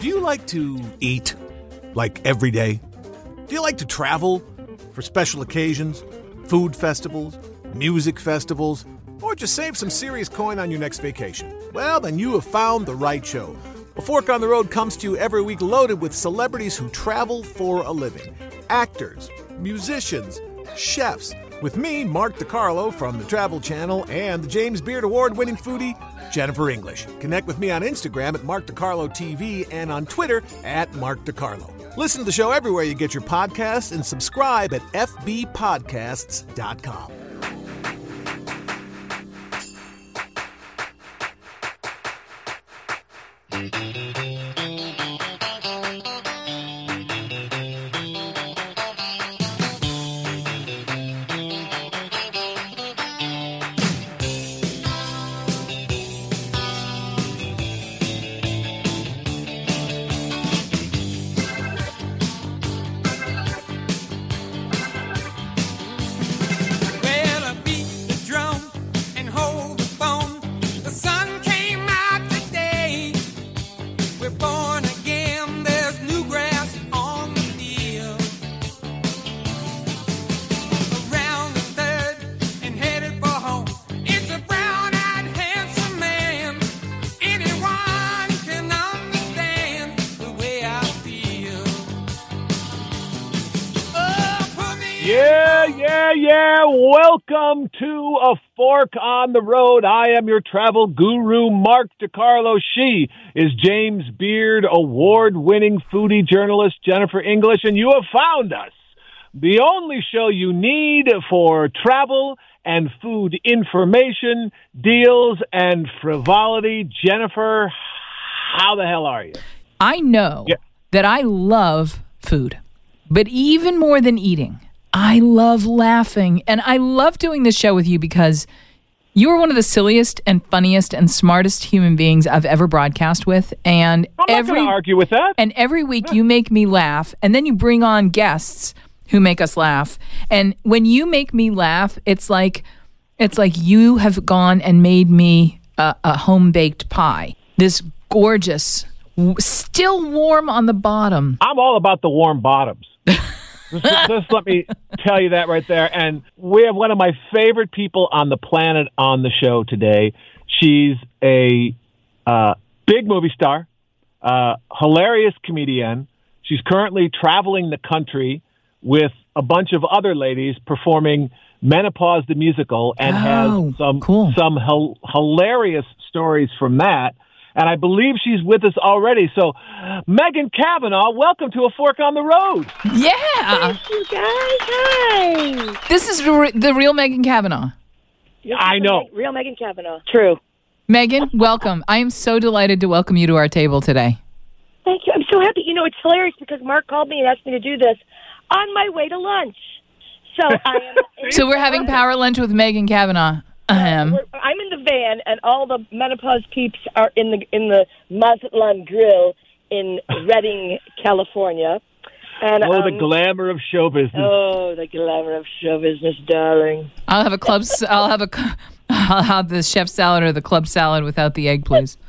Do you like to eat? Like every day? Do you like to travel for special occasions, food festivals, music festivals, or just save some serious coin on your next vacation? Well, then you have found the right show. A Fork on the Road comes to you every week loaded with celebrities who travel for a living actors, musicians, chefs. With me, Mark DiCarlo from the Travel Channel, and the James Beard Award winning foodie, Jennifer English. Connect with me on Instagram at Mark DiCarlo TV and on Twitter at Mark DiCarlo. Listen to the show everywhere you get your podcasts and subscribe at FBPodcasts.com. Well, Welcome to A Fork on the Road. I am your travel guru, Mark DiCarlo. She is James Beard, award winning foodie journalist Jennifer English, and you have found us. The only show you need for travel and food information, deals, and frivolity. Jennifer, how the hell are you? I know Yeah. that I love food, but even more than eating, I love laughing. And I love doing this show with you because you are one of the silliest and funniest and smartest human beings I've ever broadcast with. And I'm not every going to argue with that. and every week you make me laugh, and then you bring on guests who make us laugh. And when you make me laugh, it's like it's like you have gone and made me a, a home baked pie. This gorgeous, still warm on the bottom. I'm all about the warm bottoms. just, let me tell you that right there. And we have one of my favorite people on the planet on the show today. She's a uh, big movie star, uh, hilarious comedian. She's currently traveling the country with a bunch of other ladies performing Menopause the musical, and Oh, has some cool. some hil- hilarious stories from that. And I believe she's with us already. So, Megan Cavanagh, welcome to A Fork on the Road. Yeah, Thank you guys. Hi. this is the re- the real Megan Cavanagh. I know. Real Megan Cavanagh. True. Megan, welcome. I am so delighted to welcome you to our table today. Thank you. I'm so happy. You know, it's hilarious because Mark called me and asked me to do this on my way to lunch. So I am. So we're having power lunch with Megan Cavanagh. Um, We're- I'm in the van, and all the menopause peeps are in the in the Mazatlan Grill in Redding, California. And Oh, the um, glamour of show business. oh, the glamour of show business, darling. I'll have a club. s- I'll have a. c- I'll have the chef salad or the club salad without the egg, please.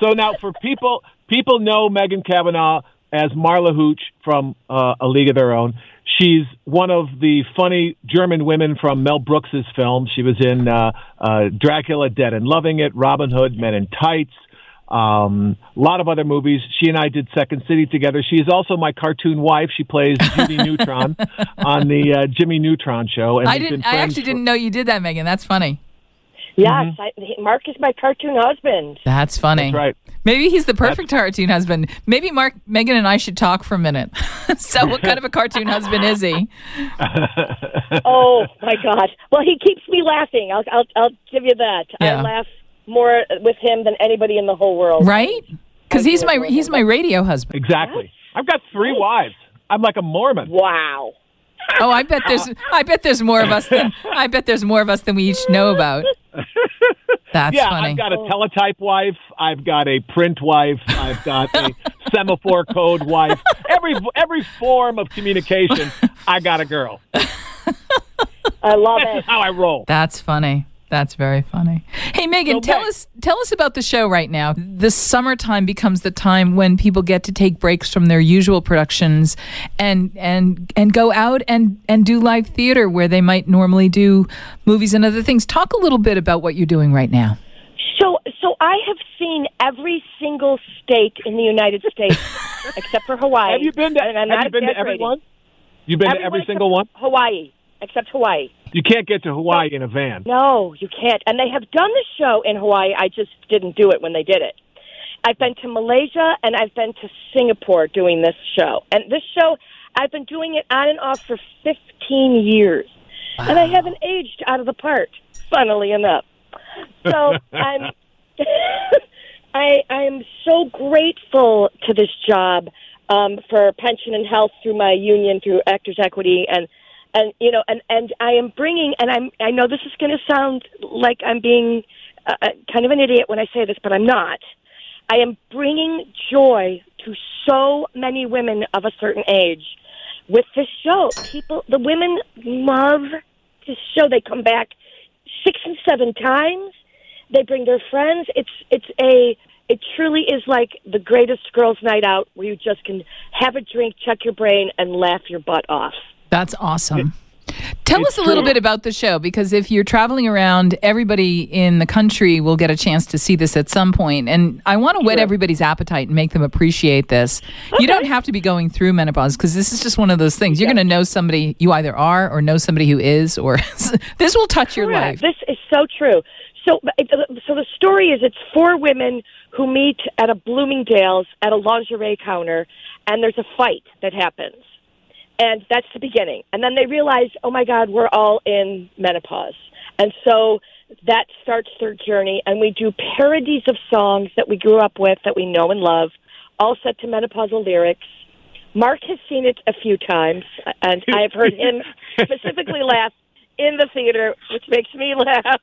So now, for people, people know Megan Cavanagh as Marla Hooch from uh, A League of Their Own. She's one of the funny German women from Mel Brooks's film. She was in uh, uh, Dracula, Dead and Loving It, Robin Hood, Men in Tights, um, a lot of other movies. She and I did Second City together. She is also my cartoon wife. She plays Judy Neutron on the uh, Jimmy Neutron show. And I didn't. I actually for- didn't know you did that, Megan. That's funny. Yes, Mm-hmm. I, Mark is my cartoon husband. That's funny. That's right. Maybe he's the perfect cartoon husband. Maybe Mark, Megan, and I should talk for a minute. so, what kind of a cartoon husband is he? Oh my gosh! Well, he keeps me laughing. I'll I'll, I'll give you that. Yeah. I laugh more with him than anybody in the whole world. Right? Because he's my he's my radio husband. Exactly. I've got three wives. I'm like a Mormon. Wow. Oh, I bet there's I bet there's more of us than I bet there's more of us than we each know about. That's yeah, funny. I've got a teletype wife. I've got a print wife. I've got a semaphore code wife. Every every form of communication, I got a girl. I love This is it. how I roll. That's funny. That's very funny. Hey Megan, So, tell Meg- us tell us about the show right now. The summertime becomes the time when people get to take breaks from their usual productions and and and go out and and do live theater where they might normally do movies and other things. Talk a little bit about what you're doing right now. So, so I have seen every single state in the United States except for Hawaii. Have you been to? And have you been to exaggerating. everyone? You've been to every single one. Hawaii, except Hawaii. You can't get to Hawaii in a van. No, you can't. And they have done the show in Hawaii. I just didn't do it when they did it. I've been to Malaysia and I've been to Singapore doing this show. And this show, I've been doing it on and off for 15 years. And I haven't aged out of the part, funnily enough. So I'm I I am so grateful to this job um, for pension and health through my union through Actors Equity and and you know and and I am bringing and I'm I know this is going to sound like I'm being uh, uh, kind of an idiot when I say this, but I'm not. I am bringing joy to so many women of a certain age with this show. People, the women love this show. They come back six and seven times. They bring their friends. It's it's a it truly is like the greatest girls' night out where you just can have a drink, check your brain, and laugh your butt off. That's awesome. Tell us a little true. bit about the show because if you're traveling around, everybody in the country will get a chance to see this at some point. And I want to whet everybody's appetite and make them appreciate this. You don't have to be going through menopause because this is just one of those things. You're going to know somebody you either are or know somebody who is, or this will touch your life. This is so true. So, so the story is it's four women who meet at a Bloomingdale's at a lingerie counter, and there's a fight that happens, and that's the beginning. And then they realize, oh my God, we're all in menopause, and so that starts their journey. And we do parodies of songs that we grew up with that we know and love, all set to menopausal lyrics. Mark has seen it a few times, and I've heard him specifically laugh in the theater, which makes me laugh.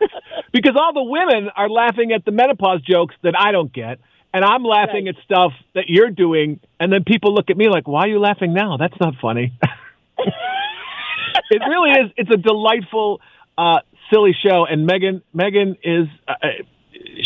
because all the women are laughing at the menopause jokes that I don't get, and I'm laughing Right. at stuff that you're doing, and then people look at me like, "Why are you laughing now? That's not funny." it really is. It's a delightful, uh, silly show, and Megan Megan is. Uh, uh,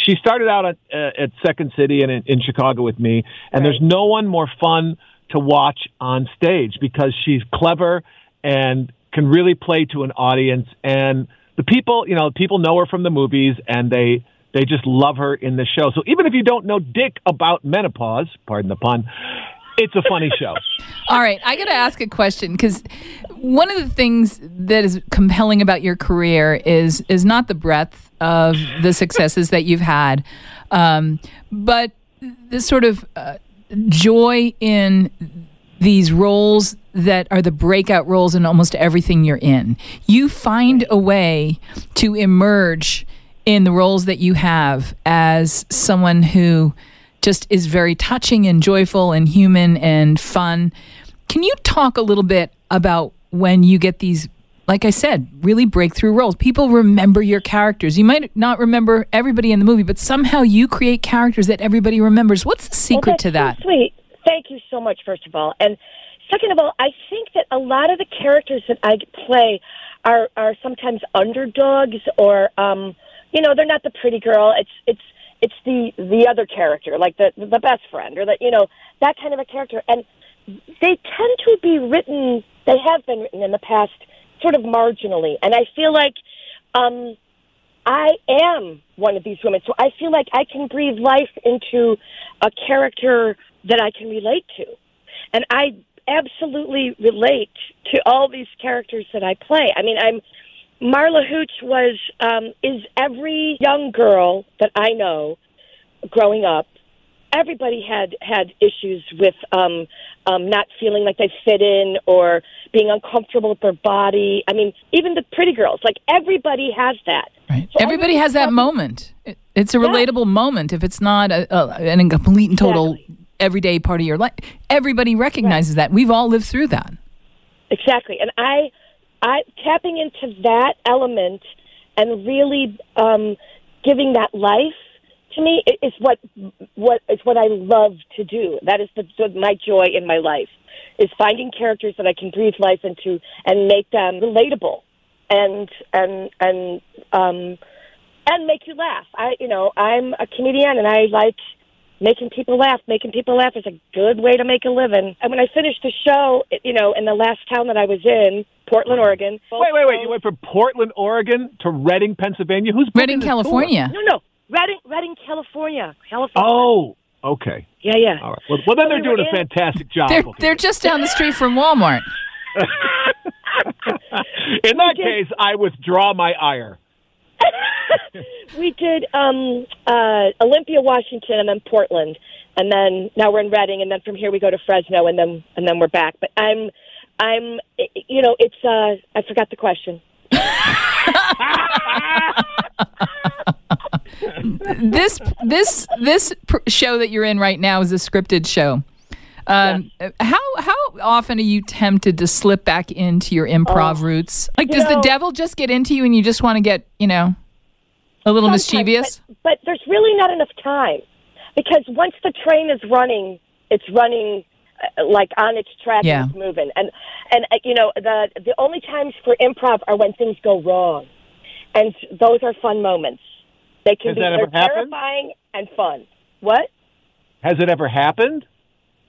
she started out at, uh, at Second City and in, in Chicago with me, and there's no one more fun to watch on stage because she's clever and can really play to an audience and the people you know people know her from the movies and they they just love her in the show so even if you don't know dick about menopause pardon the pun it's a funny show All right, I got to ask a question because one of the things that is compelling about your career is is not the breadth of the successes that you've had, um, but this sort of uh, joy in these roles that are the breakout roles in almost everything you're in. You find a way to emerge in the roles that you have as someone who just is very touching and joyful and human and fun. Can you talk a little bit about when you get these, like I said, really breakthrough roles? People remember your characters. You might not remember everybody in the movie, but somehow you create characters that everybody remembers. What's the secret well, to that? So sweet. Thank you so much, first of all. And second of all, I think that a lot of the characters that I play are are sometimes underdogs, or um, you know, they're not the pretty girl. It's it's it's the the other character, like the the best friend, or that you know that kind of a character. And they tend to be written. They have been written in the past, sort of marginally. And I feel like. um I am one of these women, so I feel like I can breathe life into a character that I can relate to. And I absolutely relate to all these characters that I play. I mean, I'm Marla Hooch was um, is every young girl that I know growing up. Everybody had had issues with um, um, not feeling like they fit in or being uncomfortable with their body. I mean, even the pretty girls, like everybody has that. Right. So Everybody has that moment. It- It's a Yeah. relatable moment. If it's not a, a, an complete and total Exactly. everyday part of your life, everybody recognizes that. We've all lived through that. Exactly, and I, I tapping into that element and really um, giving that life to me is what what is what I love to do. That is the, the my joy in my life is finding characters that I can breathe life into and make them relatable and and and um and make you laugh. I you know I'm a comedian and I like making people laugh. Making people laugh is a good way to make a living. And when I finished the show, you know, in the last town that I was in, Portland, Oregon. Wait, wait, wait. You went from Portland, Oregon to Reading, Pennsylvania? Who's booking Reading, tour? California. No, no, Redding, Redding, California, California. Oh, okay. yeah, yeah. All right. Well, well then So they're we doing a in- fantastic job. They're they're just down the street from Walmart. In that case, I withdraw my ire. we did um uh Olympia, Washington, and then Portland, and then now we're in Redding, and then from here we go to Fresno, and then and then we're back. But I'm, I'm, you know, it's uh I forgot the question. this this this show that you're in right now is a scripted show. Um, How how often are you tempted to slip back into your improv roots? Like, you does the devil just get into you and you just want to get you know a little mischievous? But, but there's really not enough time because once the train is running, it's running uh, like on its track Yeah. and it's moving. And and uh, you know the the only times for improv are when things go wrong, and those are fun moments. They can Has be that ever they're happened? terrifying and fun. What? Has it ever happened?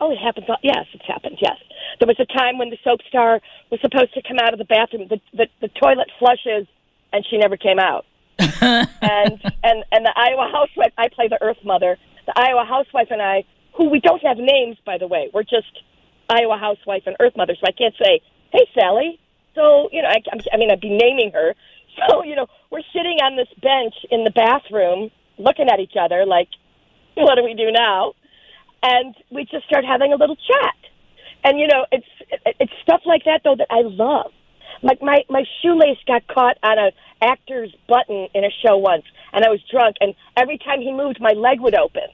Oh, it happens. all- Yes, it's happened. Yes, there was a time when the soap star was supposed to come out of the bathroom. The the, the toilet flushes, and she never came out. and and and the Iowa housewife. I play the Earth Mother. The Iowa housewife and I, who we don't have names, by the way. We're just Iowa housewife and Earth Mother. So I can't say, "Hey, Sally." So you know, I, I'm- I mean, I'd be naming her. So you know, we're sitting on this bench in the bathroom, looking at each other, like, "What do we do now?" And we just start having a little chat. And you know, it's it's stuff like that though that I love. Like my my shoelace got caught on a actor's button in a show once, and I was drunk, and every time he moved, my leg would open.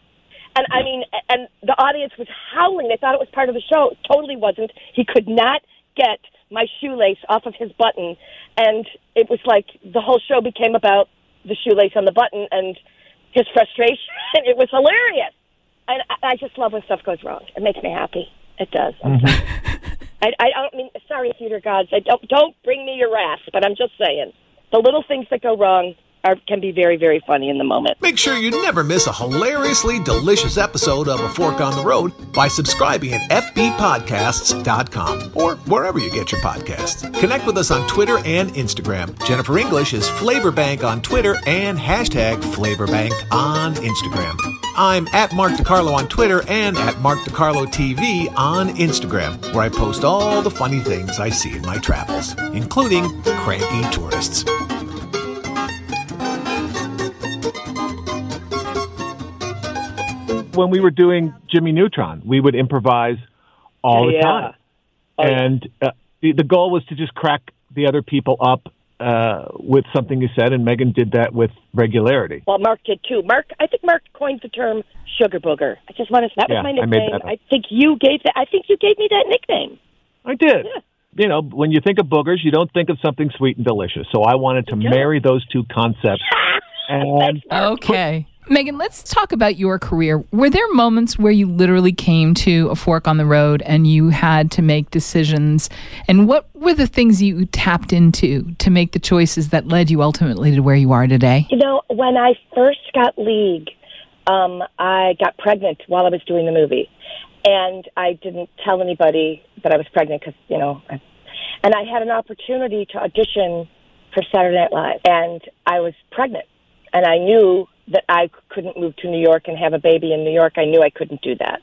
And I mean, and the audience was howling. They thought it was part of the show. It totally wasn't. He could not get my shoelace off of his button, and it was like the whole show became about the shoelace on the button and his frustration. It was hilarious I, I just love when stuff goes wrong. It makes me happy. It does. I'm. Mm-hmm. I, I don't mean sorry, theater gods. I don't don't bring me your wrath, but I'm just saying the little things that go wrong are can be very very funny in the moment. Make sure you never miss a hilariously delicious episode of A Fork on the Road by subscribing at FBPodcasts.com or wherever you get your podcasts. Connect with us on Twitter and Instagram. Jennifer English is Flavorbank on Twitter and hashtag Flavorbank on Instagram. I'm at Mark DiCarlo on Twitter and at Mark DiCarlo TV on Instagram, where I post all the funny things I see in my travels, including cranky tourists. When we were doing Jimmy Neutron, we would improvise all the Yeah. time. Oh, and uh, the, the goal was to just crack the other people up uh, with something you said, and Megan did that with regularity. Well, Mark did too. Mark, I think Mark coined the term sugar booger. I just want to. That Yeah, was my I made nickname. that up. I think you gave that. I think you gave me that nickname. I did. Yeah. You know, when you think of boogers, you don't think of something sweet and delicious. So I wanted to marry those two concepts. And Okay. Megan, let's talk about your career. Were there moments where you literally came to a fork on the road and you had to make decisions? And what were the things you tapped into to make the choices that led you ultimately to where you are today? You know, when I first got League, um, I got pregnant while I was doing the movie, and I didn't tell anybody that I was pregnant because you know, I, and I had an opportunity to audition for Saturday Night Live, and I was pregnant, and I knew that I couldn't move to New York and have a baby in New York. I knew I couldn't do that.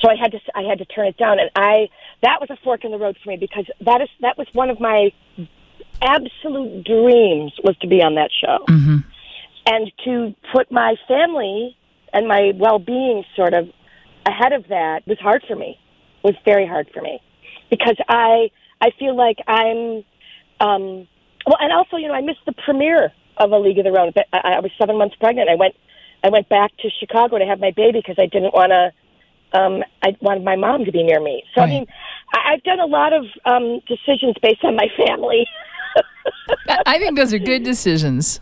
So I had to I had to turn it down, and I that was a fork in the road for me because that is that was one of my absolute dreams was to be on that show and to put my family and my well-being sort of ahead of that was hard for me was very hard for me because i i feel like i'm um well and also you know i missed the premiere of a league of their own But i, I was seven months pregnant i went i went back to chicago to have my baby because i didn't want to um i wanted my mom to be near me so Right. i mean I, i've done a lot of um decisions based on my family I think those are good decisions.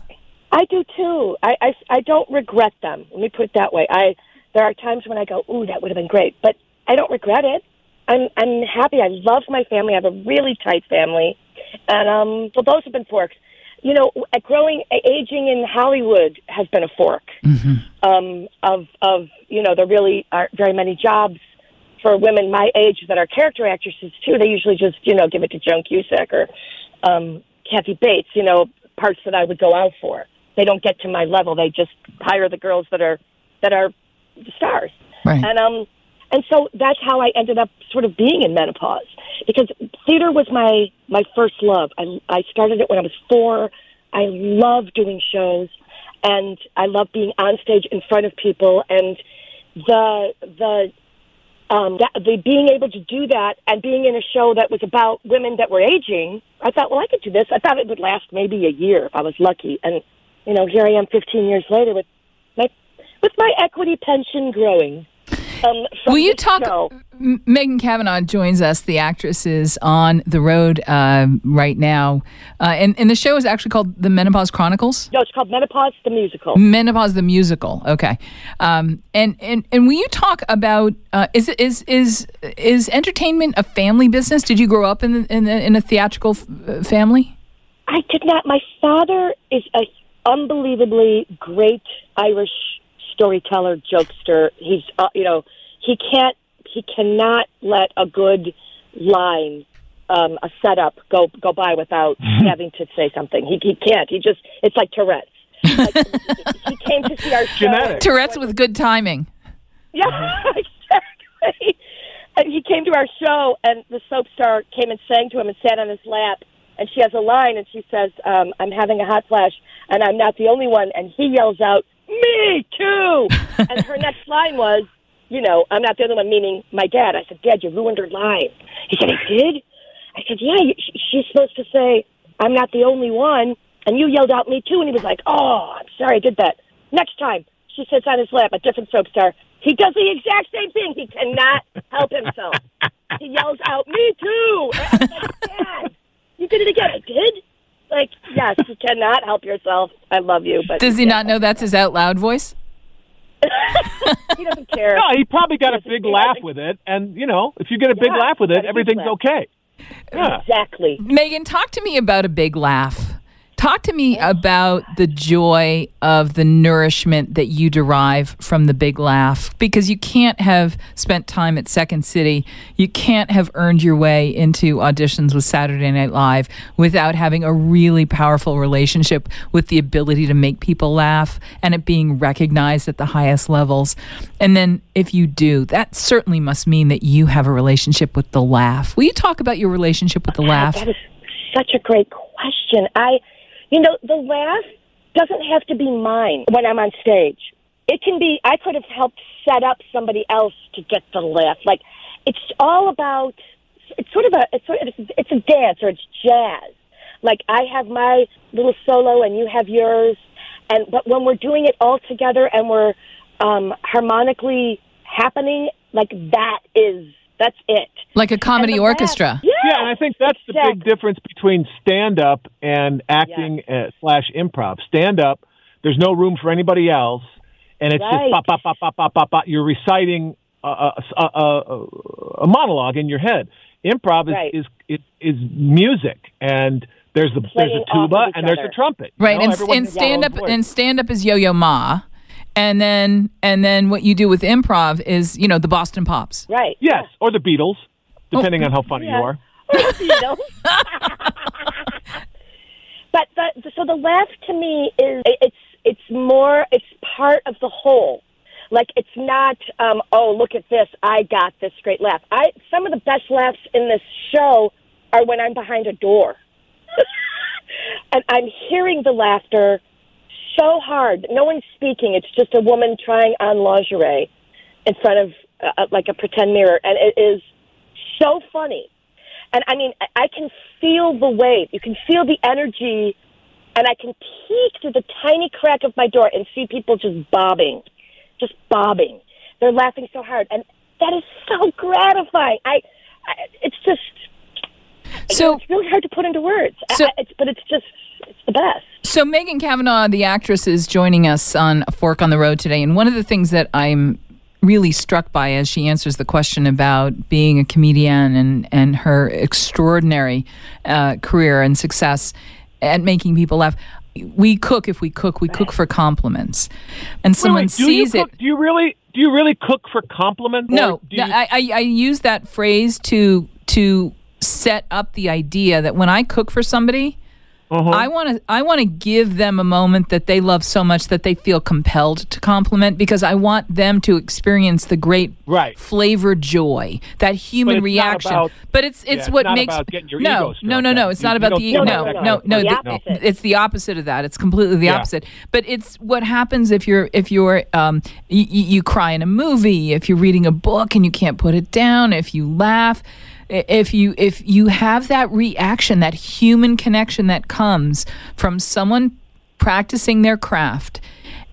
I do too. I, I I don't regret them. Let me put it that way. I there are times when I go, "Ooh, that would have been great," but I don't regret it. I'm I'm happy. I love my family. I have a really tight family, and um, well, those have been forks. You know, growing, aging in Hollywood has been a fork. Um, of of you know, there really aren't very many jobs for women my age that are character actresses too. They usually just you know give it to Joan Cusack or um, Kathy Bates. You know, parts that I would go out for. They don't get to my level. They just hire the girls that are that are the stars. Right. And um and so that's how I ended up sort of being in menopause because theater was my my first love. I I started it when I was 4. I love doing shows and I love being on stage in front of people and the the um, that, the being able to do that and being in a show that was about women that were aging, I thought, well, I could do this. I thought it would last maybe a year if I was lucky, and you know, here I am, 15 years later with my with my equity pension growing. Um, Will you talk? show. Megan Cavanagh joins us. The actress is on the road uh, right now, uh, and and the show is actually called The Menopause Chronicles. No, it's called Menopause the Musical. Menopause the musical. Okay, um, and and and will you talk about uh, is it is is is entertainment a family business? Did you grow up in in, in a theatrical f- uh, family? I did not. My father is a unbelievably great Irish storyteller, jokester. He's, uh, you know, he can't, he cannot let a good line, um, a setup go go by without having to say something. He he can't. He just, it's like Tourette's. Like, he came to see our show. Genetic. Tourette's with good timing. Yeah, exactly. And he came to our show, and the soap star came and sang to him and sat on his lap. And she has a line, and she says, um, "I'm having a hot flash, and I'm not the only one." And he yells out, "Me too!" and her next line was, "You know, I'm not the only one," meaning my dad. I said, "Dad, you ruined her line." He said, "I did." I said, "Yeah, she's supposed to say I'm not the only one," and you yelled out, "Me too," and he was like, "Oh, I'm sorry, I did that." Next time, she sits on his lap, a different soap star. He does the exact same thing. He cannot help himself. He yells out, "Me too!" Like, Dad, you did it again. I did. Like, yes, you cannot help yourself. I love you, but Does he not know that's his out loud voice? he doesn't care. No, he probably got a big he laugh with it, and you know, if you get a big Yeah, laugh with it, everything's okay. Yeah. Exactly. Megan, talk to me about a big laugh. Talk to me about the joy of the nourishment that you derive from the big laugh because you can't have spent time at Second City. You can't have earned your way into auditions with Saturday Night Live without having a really powerful relationship with the ability to make people laugh and it being recognized at the highest levels. And then if you do, that certainly must mean that you have a relationship with the laugh. Will you talk about your relationship with the laugh? That is such a great question. I, you know, the laugh doesn't have to be mine when I'm on stage. It can be. I could have helped set up somebody else to get the laugh. Like, it's all about. It's sort of a. It's sort of. It's, a dance or it's jazz. Like I have my little solo and you have yours, and but when we're doing it all together and we're um, harmonically happening, like that is that's it. Like a comedy the laugh- orchestra. Yeah, Yeah, and I think that's the big difference between stand up and acting uh, slash improv. Stand up, there's no room for anybody else, and it's Right. just pop, pop, pop, pop, pop, pop, pop. You're reciting a, a, a, a, a monologue in your head. Improv is Right. is, is is music, and there's the there's a tuba of each and there's a trumpet. you Right, know? and, Everyone and stand up voice. and stand up is Yo Yo Ma, and then and then what you do with improv is you know the Boston Pops. right. yes, or the Beatles, depending on how funny Yeah. you are. you know. but the, so the laugh to me is it's it's more it's part of the whole. Like it's not um, oh look at this I got this great laugh. I some of the best laughs in this show are when I'm behind a door and I'm hearing the laughter so hard. No one's speaking. It's just a woman trying on lingerie in front of uh, like a pretend mirror, and it is so funny. And I mean, I- can feel the wave. You can feel the energy, and I can peek through the tiny crack of my door and see people just bobbing, just bobbing. They're laughing so hard, and that is so gratifying. I, I it's just So it's really hard to put into words. So- I, it's, but it's just it's the best. so Megan Cavanagh, the actress, is joining us on a fork on the road today, and one of the things that I'm really struck by as she answers the question about being a comedian and and her extraordinary uh, career and success at making people laugh. We cook if we cook. We cook for compliments, and someone Wait, wait, do you sees it. Do you really? Do you really cook for compliments? or No, you- I, I, I use that phrase to to set up the idea that when I cook for somebody, Uh-huh. I want to I want to give them a moment that they love so much that they feel compelled to compliment because I want them to experience the great Right. flavor joy, that human it's not reaction. about- but it's it's it's what not makes about getting your no no no no. It's You- not about don't the feel no that way. no no. The the- opposite. it's the opposite of that. It's completely the Yeah. opposite. But it's what happens if you're if you're um you, you cry in a movie, if you're reading a book and you can't put it down, if you laugh, i- if you if you have that reaction, that human connection that comes from someone practicing their craft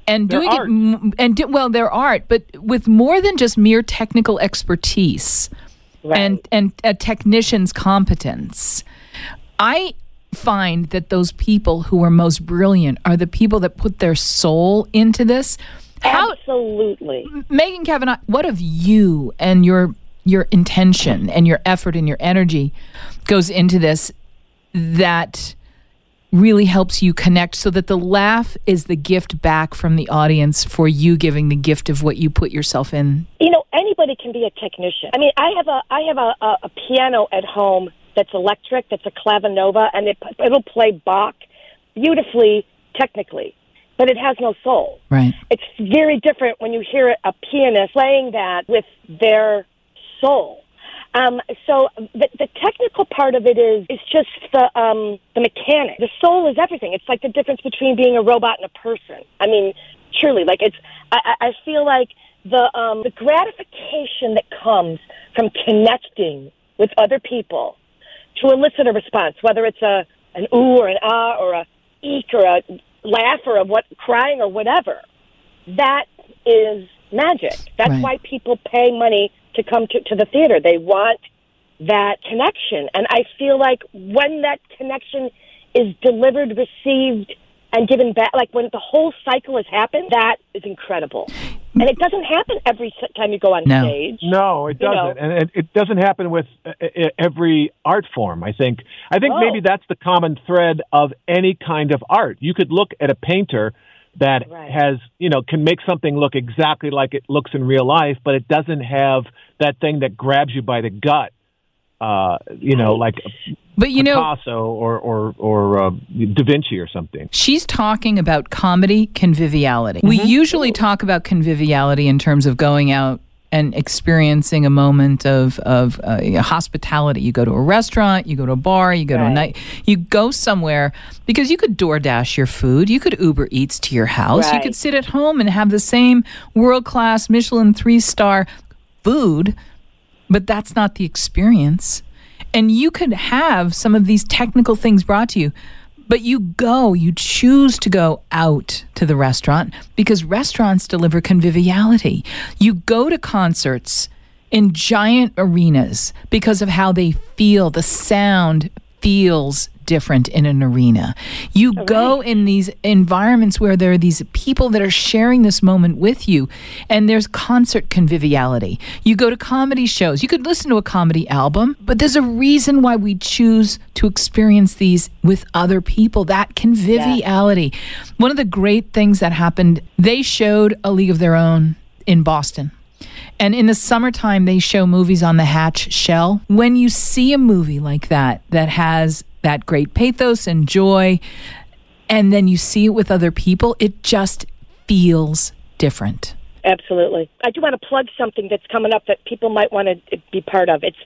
and Their doing art. it and do, well their art but with more than just mere technical expertise and and a technician's competence i find that those people who are most brilliant are the people that put their soul into this how Absolutely. Megan Cavanagh, what of you and your your intention and your effort and your energy goes into this that really helps you connect so that the laugh is the gift back from the audience for you giving the gift of what you put yourself in. You know, anybody can be a technician. I mean, I have a I have a, a, a piano at home that's electric, that's a clavinova, and it it'll play Bach beautifully technically, but it has no soul. Right. It's very different when you hear a pianist playing that with their soul. Um, so the, the technical part of it is is just the um, the mechanic. The soul is everything. It's like the difference between being a robot and a person. I mean, truly, like it's. I, I I feel like the um, the gratification that comes from connecting with other people to elicit a response, whether it's a an ooh or an ah or a eek or a laugh or a what crying or whatever that is magic. That's Right. why people pay money to come to, to the theater. They want that connection. And I feel like when that connection is delivered, received, and given back, like when the whole cycle has happened, that is incredible. And it doesn't happen every time you go on No. stage. No, it You know. doesn't, and it, it doesn't happen with uh, uh, every art form. I think. I think Oh. maybe that's the common thread of any kind of art. You could look at a painter that Right. has, you know, can make something look exactly like it looks in real life, but it doesn't have that thing that grabs you by the gut. Uh, you know, like But you know, Picasso or or or uh, Da Vinci or something. She's talking about comedy conviviality. We usually talk about conviviality in terms of going out and experiencing a moment of of uh, hospitality. You go to a restaurant, you go to a bar, you go to a night, you go somewhere because you could DoorDash your food, you could Uber Eats to your house, you could sit at home and have the same world class Michelin three star food, but that's not the experience. And you could have some of these technical things brought to you, but you go, you choose to go out to the restaurant because restaurants deliver conviviality. You go to concerts in giant arenas because of how they feel, the sound feels different in an arena. You oh, go in these environments where there are these people that are sharing this moment with you, and there's concert conviviality. You go to comedy shows. You could listen to a comedy album, but there's a reason why we choose to experience these with other people. That conviviality. One of the great things that happened, they showed A League of Their Own in Boston. And in the summertime, they show movies on the Hatch Shell. When you see a movie like that, that has that great pathos and joy, and then you see it with other people, it just feels different. Absolutely. I do want to plug something that's coming up that people might want to be part of. It's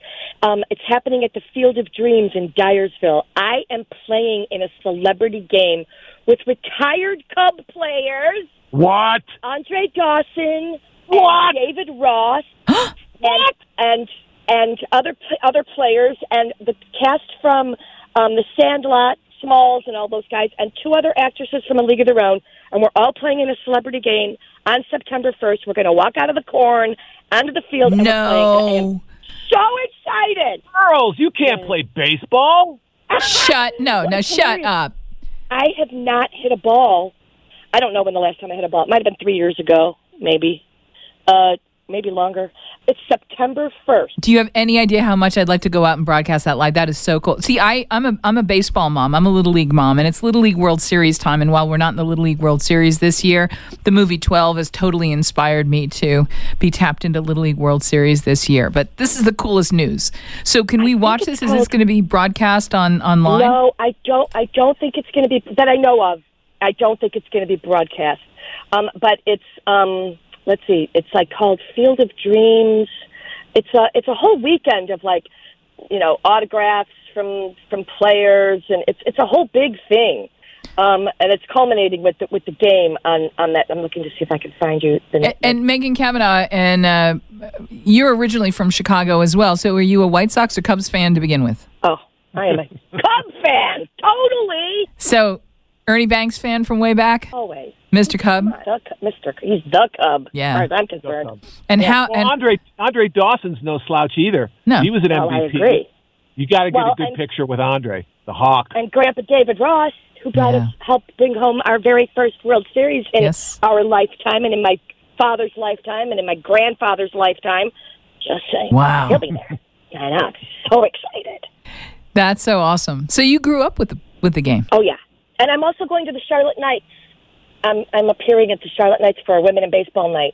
um, it's happening at the Field of Dreams in Dyersville. I am playing in a celebrity game with retired Cub players, What? Andre Dawson, What? David Ross, and and and other other players, and the cast from um, The Sandlot, Smalls, and all those guys, and two other actresses from A League of Their Own, and we're all playing in a celebrity game on September first. We're going to walk out of the corn onto the field. And we're playing. I am No. so excited. Girls, you can't play baseball. Shut no, no, shut hilarious? up. I have not hit a ball. I don't know when the last time I hit a ball. It might have been three years ago, maybe. Uh, maybe longer. It's September 1st. Do you have any idea how much I'd like to go out and broadcast that live? That is so cool. See, I, I'm a I'm a baseball mom. I'm a little league mom, and it's Little League World Series time. And while we're not in the Little League World Series this year, the movie 12 has totally inspired me to be tapped into Little League World Series this year. But this is the coolest news. So can we watch this? Is this going to be broadcast on online? No, I don't. I don't think it's going to be that I know of. I don't think it's going to be broadcast. Um, but it's um, let's see. It's like called Field of Dreams. It's a it's a whole weekend of like you know autographs from from players, and it's it's a whole big thing. Um, and it's culminating with the, with the game on on that. I'm looking to see if I can find you the And, and Megan Cavanagh, and uh, you're originally from Chicago as well. So were you a White Sox or Cubs fan to begin with? oh, I am a Cubs fan, totally. So Ernie Banks fan from way back, Always, Mr. Cub. the, Cu- Mr. He's the Cub. Yeah. as far as I'm concerned. And Yeah. how? Well, and, Andre Andre Dawson's no slouch either. No. he was an Oh, MVP. I agree. You got to get Well, a good and- picture with Andre, the Hawk. and Grandpa David Ross, who brought Yeah. us, helped bring home our very first World Series in Yes. our lifetime, and in my father's lifetime, and in my grandfather's lifetime. Just saying, Wow. he'll be there. I know, I'm so excited. That's so awesome. So you grew up with the with the game. Oh yeah, and I'm also going to the Charlotte Knights. I'm I'm appearing at the Charlotte Knights for a women in baseball night.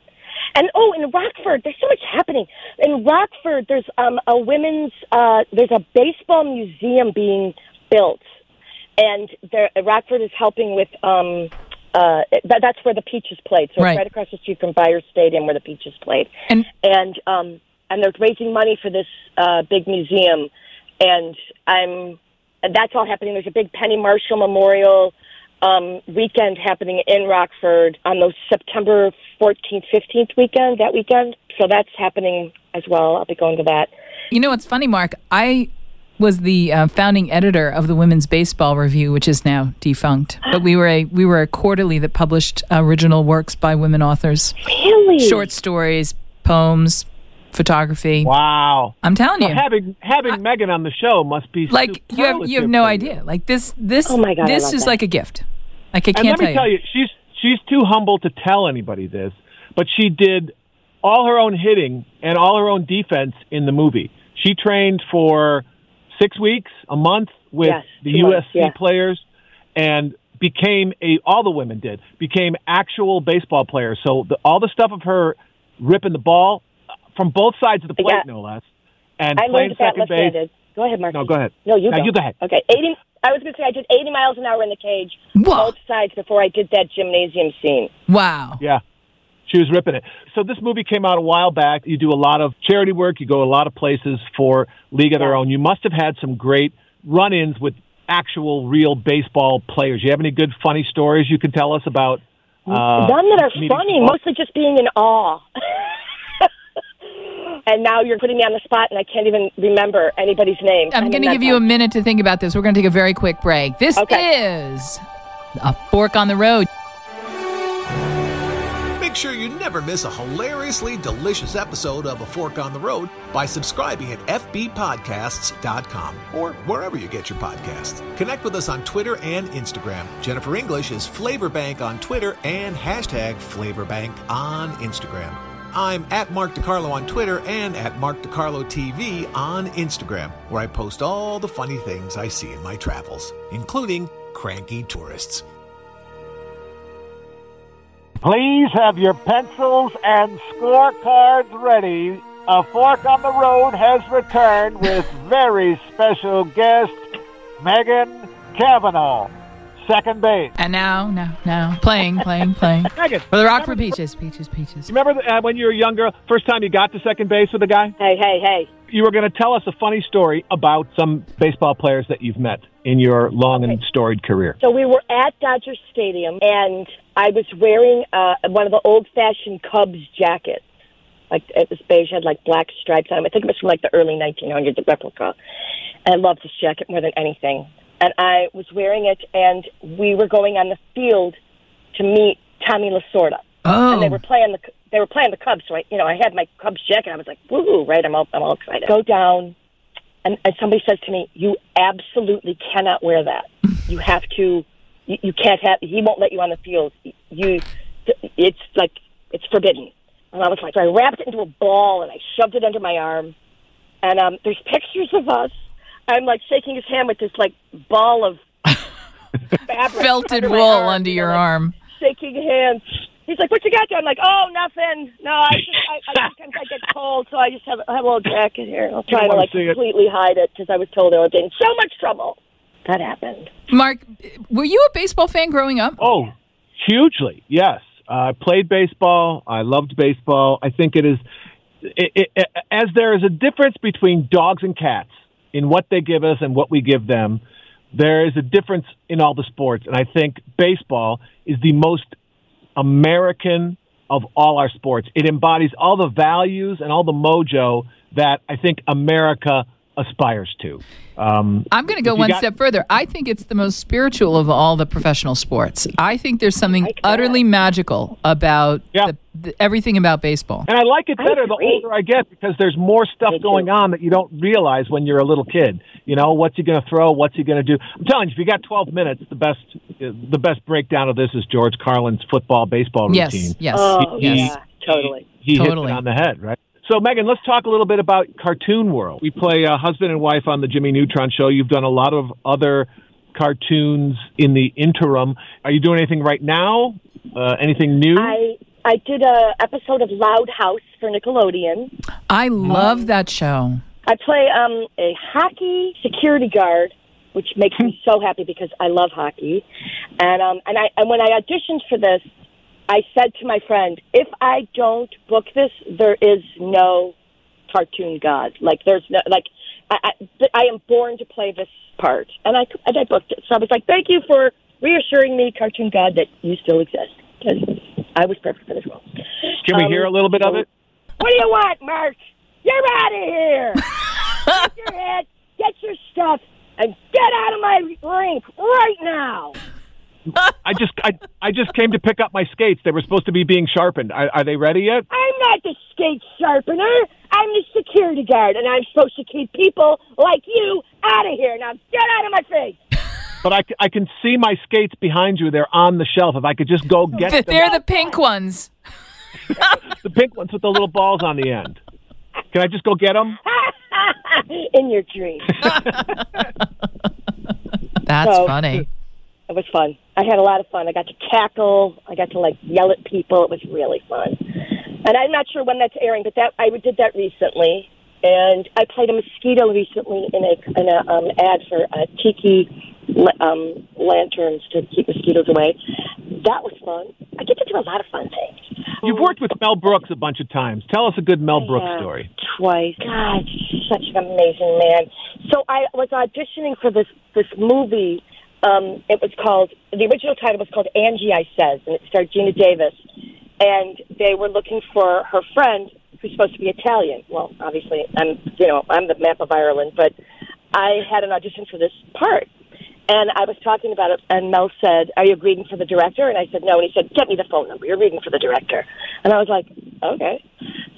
And oh, in Rockford, there's so much happening. In Rockford, there's um, a women's uh, there's a baseball museum being built, and there, Rockford is helping with um, uh, that, that's where the Peaches played. So Right. it's right across the street from Beyer's Stadium where the Peaches played And and um and they're raising money for this uh big museum and i'm that's all happening. There's a big penny marshall memorial um weekend happening in rockford on those september 14th 15th weekend that weekend. So that's happening as well. I'll be going to that. You know what's funny, Mark? I was the uh, founding editor of the Women's Baseball Review, which is now defunct. But we were a we were a quarterly that published original works by women authors, really? Short stories, poems, photography. Wow. I'm telling you, Well, having having Megan on the show must be like you have you have no for idea. Like this this Oh my God, this is that. like a gift. Like I can't let me tell tell you, she's she's too humble to tell anybody this, but she did all her own hitting and all her own defense in the movie. She trained for six weeks, a month with Yes, the USC yeah. players, and became a all the women did became actual baseball players. So the, all the stuff of her ripping the ball from both sides of the plate, Yeah. no less, and i playing learned that second base. go ahead mark No, go ahead. no you No, go. you go ahead. okay 80 i was going to say i did 80 miles an hour in the cage Whoa. both sides before i did that gymnasium scene Wow. Yeah. She was ripping it. So this movie came out a while back. You do a lot of charity work. You go a lot of places for League of Their Own. You must have had some great run-ins with actual, real baseball players. You have any good, funny stories you can tell us about? Uh, None that are funny, mostly just being in awe. and now you're putting me on the spot, and I can't even remember anybody's name. I'm going to give you a minute to think about this. We're going to take a very quick break. This Okay. is a fork on the road. Make sure you never miss a hilariously delicious episode of A Fork on the Road by subscribing at FBPodcasts.com or wherever you get your podcasts. Connect with us on Twitter and Instagram. Jennifer English is Flavor Bank on Twitter and hashtag Flavorbank on Instagram. I'm at Mark DiCarlo on Twitter and at Mark DiCarlo TV on Instagram, where I post all the funny things I see in my travels, including cranky tourists. Please have your pencils and scorecards ready. A Fork on the Road has returned with very special guest Megan Cavanagh, second base. And now, now, now, playing, playing, playing. Megan, For the Rockford Peaches, Peaches, Peaches. you remember uh, when you were younger, first time you got to second base with a guy? Hey, hey, hey. You were going to tell us a funny story about some baseball players that you've met in your long and storied career. So we were at Dodger Stadium, and I was wearing uh, one of the old-fashioned Cubs jackets. Like it was beige, had like black stripes on it. I think it was from like the early 1900s, the replica. And I loved this jacket more than anything. And I was wearing it, and we were going on the field to meet Tommy Lasorda. Oh, and they were playing the they were playing the Cubs. So I, you know, I had my Cubs jacket. I was like, woo, right? I'm all I'm all excited. Go down, and, and somebody says to me, "You absolutely cannot wear that. You have to. You, you can't have. He won't let you on the field. You, it's like it's forbidden." And I was like, so I wrapped it into a ball and I shoved it under my arm. And um, there's pictures of us. I'm like shaking his hand with this like ball of fabric Felted wool arm, under you know, your like, arm. Shaking hands. He's like, "What you got there?" I'm like, "Oh, nothing. No, I just I, I sometimes I get cold, so I just have, I have a little jacket here. I'll try to like see it. completely hide it because I was told I was in so much trouble." That happened. Mark, were you a baseball fan growing up? Oh, hugely, yes. Uh, I played baseball. I loved baseball. I think it is, it, it, as there is a difference between dogs and cats in what they give us and what we give them, there is a difference in all the sports. And I think baseball is the most American of all our sports. It embodies all the values and all the mojo that I think America aspires to. Um, I'm going to go one got- step further. I think it's the most spiritual of all the professional sports. I think there's something like utterly magical about Yeah. the, the, everything about baseball. And I like it better the older I get because there's more stuff going on that you don't realize when you're a little kid. You know, what's he going to throw? What's he going to do? I'm telling you, if you got 12 minutes, the best the best breakdown of this is George Carlin's football baseball routine. yes. yes, Oh He- yeah, totally. He hits Totally. it on the head, right? So, Megan, let's talk a little bit about Cartoon World. We play uh, husband and wife on the Jimmy Neutron show. You've done a lot of other cartoons in the interim. Are you doing anything right now? Uh, anything new? I I did a episode of Loud House for Nickelodeon. I love that show. I play um, a hockey security guard, which makes me so happy because I love hockey. And um, and I and when I auditioned for this, I said to my friend, if I don't book this, there is no cartoon god. Like there's no like I I, I am born to play this part, and I and I booked it. So I was like, thank you for reassuring me, cartoon god, that you still exist. 'Cause I was perfect for this role. Can we um, hear a little bit of it? What do you want, Mark? You're out of here. get your head, get your stuff, and get out of my rink right now. I just I, I just came to pick up my skates. They were supposed to be being sharpened. Are, are they ready yet? I'm not the skate sharpener. I'm the security guard, and I'm supposed to keep people like you out of here. Now get out of my face. But I, I can see my skates behind you. They're on the shelf. If I could just go get them. They're the pink ones. the pink ones with the little balls on the end. Can I just go get them? In your dreams. That's So- funny. It was fun. I had a lot of fun. I got to cackle. I got to like yell at people. It was really fun. And I'm not sure when that's airing, but that I did that recently. And I played a mosquito recently in a in a um, ad for uh, tiki um, lanterns to keep mosquitoes away. That was fun. I get to do a lot of fun things. You've worked with Mel Brooks a bunch of times. Tell us a good Mel Brooks Yeah, story. Twice. God, such an amazing man. So I was auditioning for this this movie. Um, it was called the original title was called Angie I Says, and it starred Geena Davis. And they were looking for her friend who's supposed to be Italian. Well, obviously, I'm you know I'm the map of Ireland, but I had an audition for this part. And I was talking about it, and Mel said, "Are you reading for the director?" And I said, "No." And he said, "Get me the phone number. You're reading for the director." And I was like, "Okay."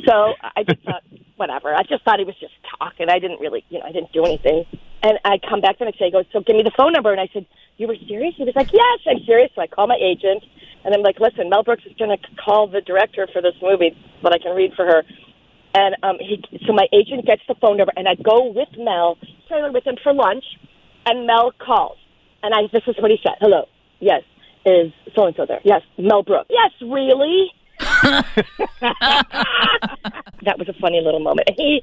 So I just thought, whatever. I just thought he was just talking. I didn't really, you know, I didn't do anything. And I come back the next day. He goes, "So give me the phone number." And I said, "You were serious?" He was like, "Yes, I'm serious." So I call my agent, and I'm like, "Listen, Mel Brooks is going to call the director for this movie, but I can read for her." And um, he, so my agent gets the phone number, and I go with Mel, trailer with him for lunch, and Mel calls, and I this is what he said: "Hello, yes, is so and so there? Yes, Mel Brooks. Yes, really." that was a funny little moment. He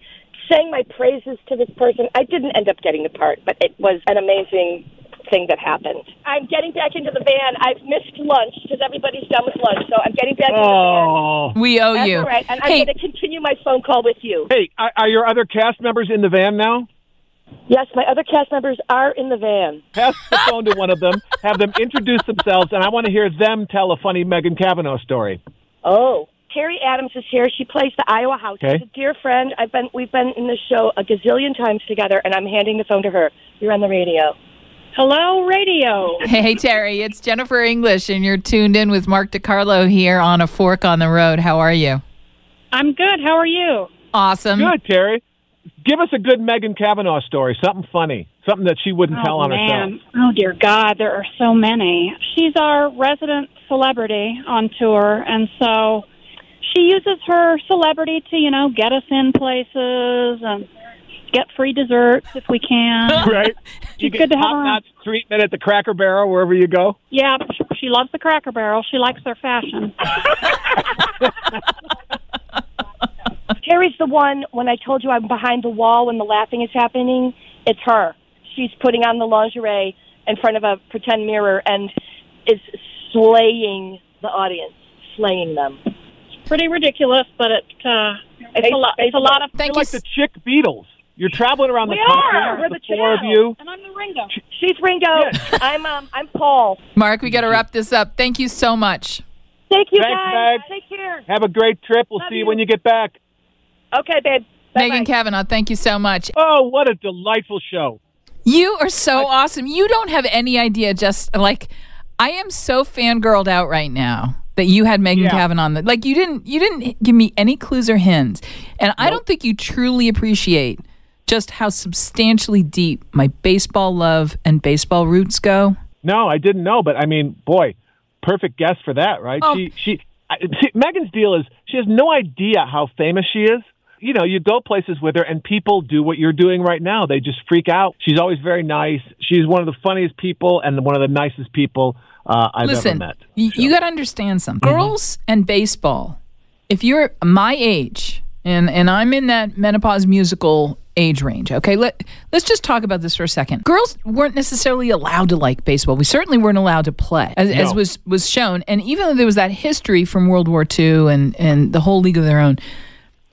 sang my praises to this person. I didn't end up getting the part, but it was an amazing thing that happened. I'm getting back into the van. I've missed lunch because everybody's done with lunch, so I'm getting back into the van. Oh. We owe That's you. all right, and I'm going to continue my phone call with you. Hey, are, are your other cast members in the van now? Yes, my other cast members are in the van. Pass the phone to one of them, have them introduce themselves, and I want to hear them tell a funny Megan Cavanagh story. Oh, Terry Adams is here. She plays the Iowa House. Okay. She's a dear friend. I've been we've been in the show a gazillion times together, and I'm handing the phone to her. You're on the radio. Hello, radio. hey, Terry, it's Jennifer English, and you're tuned in with Mark DeCarlo here on A Fork on the Road. How are you? I'm good. How are you? Awesome. Good, Terry. Give us a good Megan Cavanagh story, something funny, something that she wouldn't oh, tell oh, on man. herself. Oh, dear God. There are so many. She's our resident celebrity on tour, and so she uses her celebrity to, you know, get us in places and get free desserts if we can. Right? You She's get good to have top her. notch treatment at the Cracker Barrel wherever you go. Yeah, she loves the Cracker Barrel. She likes their fashion. Terry's the one when I told you I'm behind the wall when the laughing is happening. It's her. She's putting on the lingerie in front of a pretend mirror and is slaying the audience, slaying them. Pretty ridiculous, but it uh, it's a lot. It's a lot of. Thank You're you. like the chick Beatles. You're traveling around the We country. are. We're the the four of you. And I'm the Ringo. She's Ringo. I'm um I'm Paul. Mark, we got to wrap this up. Thank you so much. Thank you Thanks, guys. Meg. Take care. Have a great trip. We'll Love see you you. when you get back. Okay, babe. Bye-bye. Megan Cavanagh, thank you so much. Oh, what a delightful show. You are so awesome. You don't have any idea. Just like I am so fangirled out right now that you had Megan Yeah. Cavanagh on the like you didn't you didn't give me any clues or hints, and I don't think you truly appreciate just how substantially deep my baseball love and baseball roots go. No, I didn't know, but I mean, boy, perfect guess for that, right? Oh. She, she, I, see, Megan's deal is she has no idea how famous she is. You know, you go places with her, and people do what you're doing right now. They just freak out. She's always very nice. She's one of the funniest people and one of the nicest people uh, I've Listen, ever met. y- you got to understand something. Girls and baseball. If you're my age and and I'm in that menopause musical age range, okay? Let let's just talk about this for a second. Girls weren't necessarily allowed to like baseball. We certainly weren't allowed to play, as, as was was shown. And even though there was that history from World War II and and the whole League of Their Own,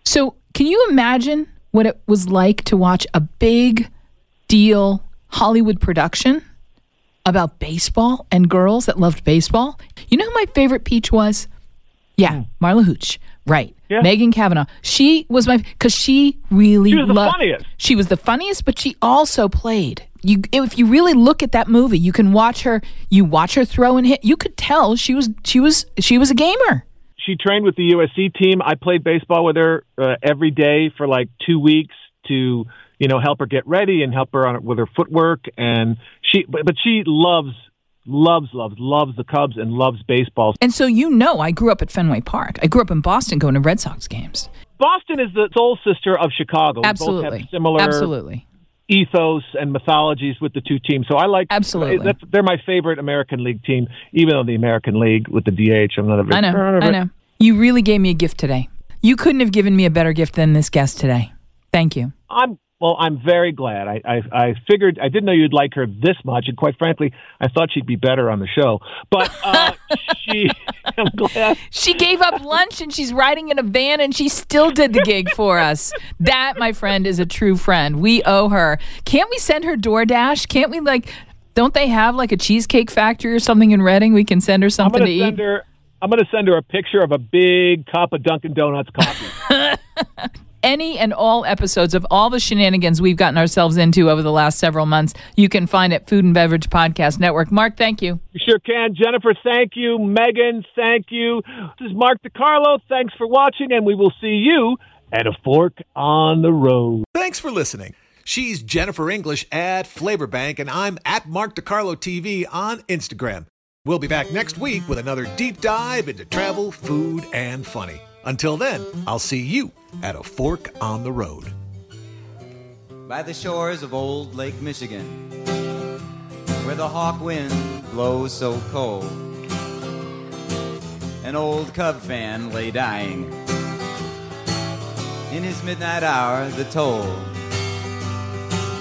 so can you imagine what it was like to watch a big deal Hollywood production? about baseball and girls that loved baseball. You know who my favorite peach was? Yeah, Marla Hooch. Right. Hmm. Yeah. Megan Cavanagh. She was my because she really She was the loved- funniest. She was the funniest, but she also played. You if you really look at that movie, you can watch her. You watch her throw and hit. You could tell she was she was she was a gamer. She trained with the USC team. I played baseball with her uh, every day for like two weeks to you know help her get ready and help her on with her footwork. And she, but, but she loves, loves, loves, loves the Cubs and loves baseball. And so you know, I grew up at Fenway Park. I grew up in Boston going to Red Sox games. Boston is the soul sister of Chicago. Absolutely, have similar absolutely. ethos and mythologies with the two teams. So I like Absolutely. That's, they're my favorite American League team, even though the American League with the DH, I'm not a big I know. fan of I it. know. You really gave me a gift today. You couldn't have given me a better gift than this guest today. Thank you. I'm well. I'm very glad. I, I I figured I didn't know you'd like her this much, and quite frankly, I thought she'd be better on the show. But uh, she, I'm glad. She gave up lunch and she's riding in a van and she still did the gig for us. That, my friend, is a true friend. We owe her. Can't we send her DoorDash? Can't we like? Don't they have like a cheesecake factory or something in Redding? We can send her something to eat. her. I'm going to send her a picture of a big cup of Dunkin' Donuts coffee. any and all episodes of all the shenanigans we've gotten ourselves into over the last several months, you can find at Food and Beverage Podcast Network. Mark, thank you. You sure can. Jennifer, thank you. Megan, thank you. This is Mark DeCarlo. Thanks for watching, and we will see you at a fork on the road. Thanks for listening. She's Jennifer English at Flavor Bank, and I'm at Mark DeCarlo TV on Instagram. We'll be back next week with another deep dive into travel, food, and funny. Until then, I'll see you at a fork on the road. by the shores of old Lake Michigan, where the hawk wind blows so cold. An old Cub fan lay dying. In his midnight hour, the toll.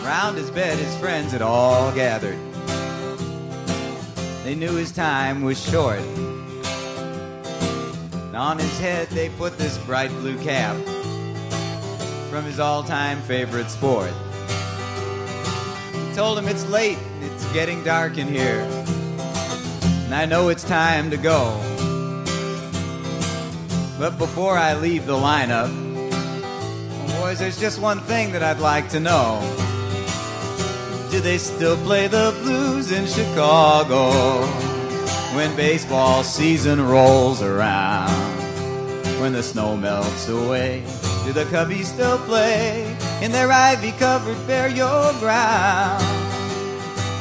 Round his bed, his friends had all gathered. They knew his time was short. And on his head, they put this bright blue cap from his all-time favorite sport. He Told him it's late, it's getting dark in here, and I know it's time to go. But before I leave the lineup, boys, there's just one thing that I'd like to know. Do they still play the blues in Chicago when baseball season rolls around? When the snow melts away, do the Cubbies still play in their ivy covered burial ground?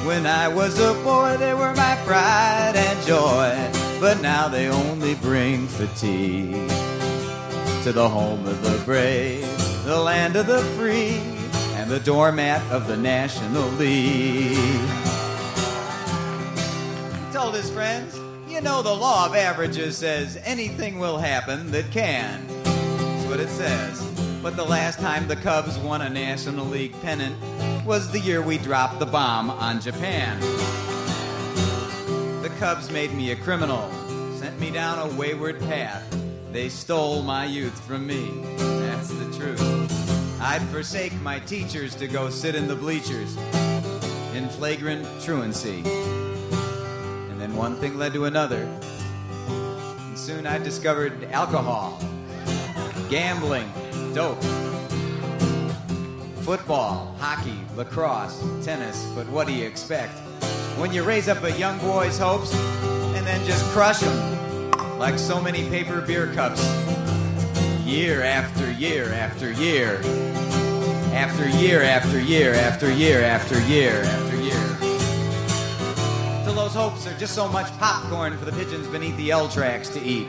When I was a boy, they were my pride and joy, but now they only bring fatigue. to the home of the brave, the land of the free, and the doormat of the National League. He told his friends, You know, the law of averages says anything will happen that can. That's what it says. But the last time the Cubs won a National League pennant was the year we dropped the bomb on Japan. The Cubs made me a criminal, sent me down a wayward path. They stole my youth from me. That's the truth. I'd forsake my teachers to go sit in the bleachers in flagrant truancy. And then one thing led to another. And soon I discovered alcohol, gambling, dope, football, hockey, lacrosse, tennis. But what do you expect? When you raise up a young boy's hopes and then just crush them like so many paper beer cups, year after year after year, after year after year after year after year after year. Till those hopes are just so much popcorn for the pigeons beneath the L tracks to eat.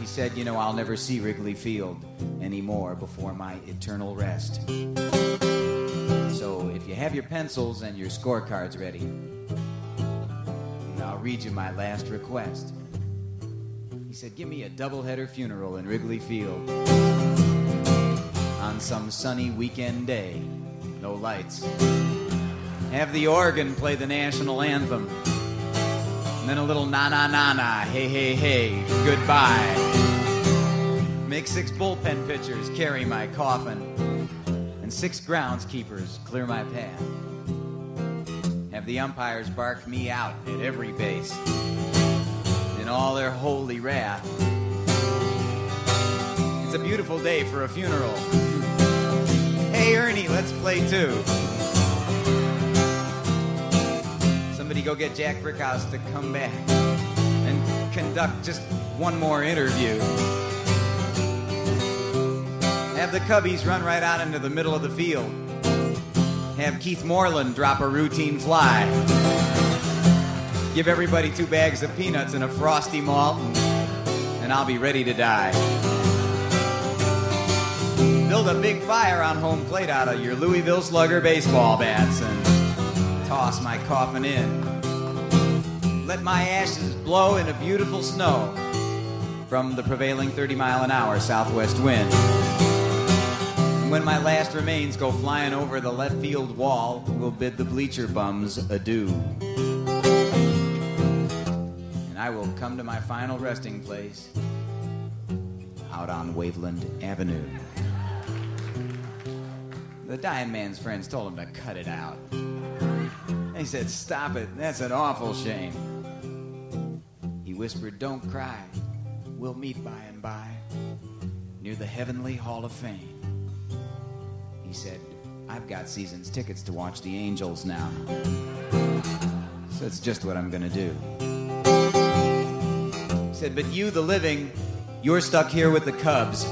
He said, You know, I'll never see Wrigley Field anymore before my eternal rest. So if you have your pencils and your scorecards ready, I'll read you my last request. He said, Give me a doubleheader funeral in Wrigley Field on some sunny weekend day. No lights. Have the organ play the national anthem. And then a little na na na na, hey hey hey, goodbye. Make six bullpen pitchers carry my coffin, and six groundskeepers clear my path. Have the umpires bark me out at every base in all their holy wrath. It's a beautiful day for a funeral. Hey Ernie, let's play two. Somebody go get Jack Brickhouse to come back and conduct just one more interview. Have the Cubbies run right out into the middle of the field. Have Keith Moreland drop a routine fly. Give everybody two bags of peanuts and a frosty malt, and I'll be ready to die. Build a big fire on home plate out of your Louisville Slugger baseball bats and toss my coffin in. Let my ashes blow in a beautiful snow from the prevailing 30 mile an hour southwest wind. And when my last remains go flying over the left field wall, we'll bid the bleacher bums adieu. And I will come to my final resting place out on Waveland Avenue. The dying man's friends told him to cut it out. He said, Stop it, that's an awful shame. He whispered, Don't cry, we'll meet by and by near the Heavenly Hall of Fame. He said, I've got season's tickets to watch the Angels now. So it's just what I'm gonna do. He said, But you, the living, you're stuck here with the Cubs.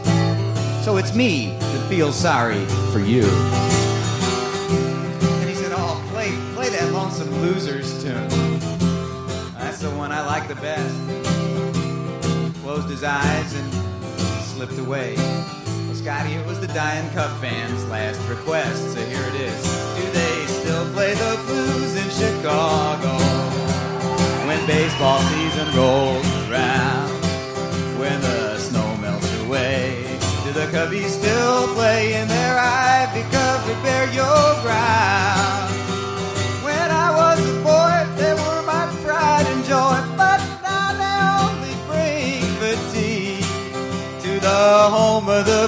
So it's me that feels sorry for you. And he said, Oh, play, play that Lonesome Losers tune. That's the one I like the best. Closed his eyes and slipped away. Well, Scotty, it was the dying Cub fans' last request, so here it is. Do they still play the blues in Chicago when baseball season rolls around? When the Cubbies still play in their ivy covered burial ground? When I was a boy, they were my pride and joy, but now they only bring fatigue to the home of the.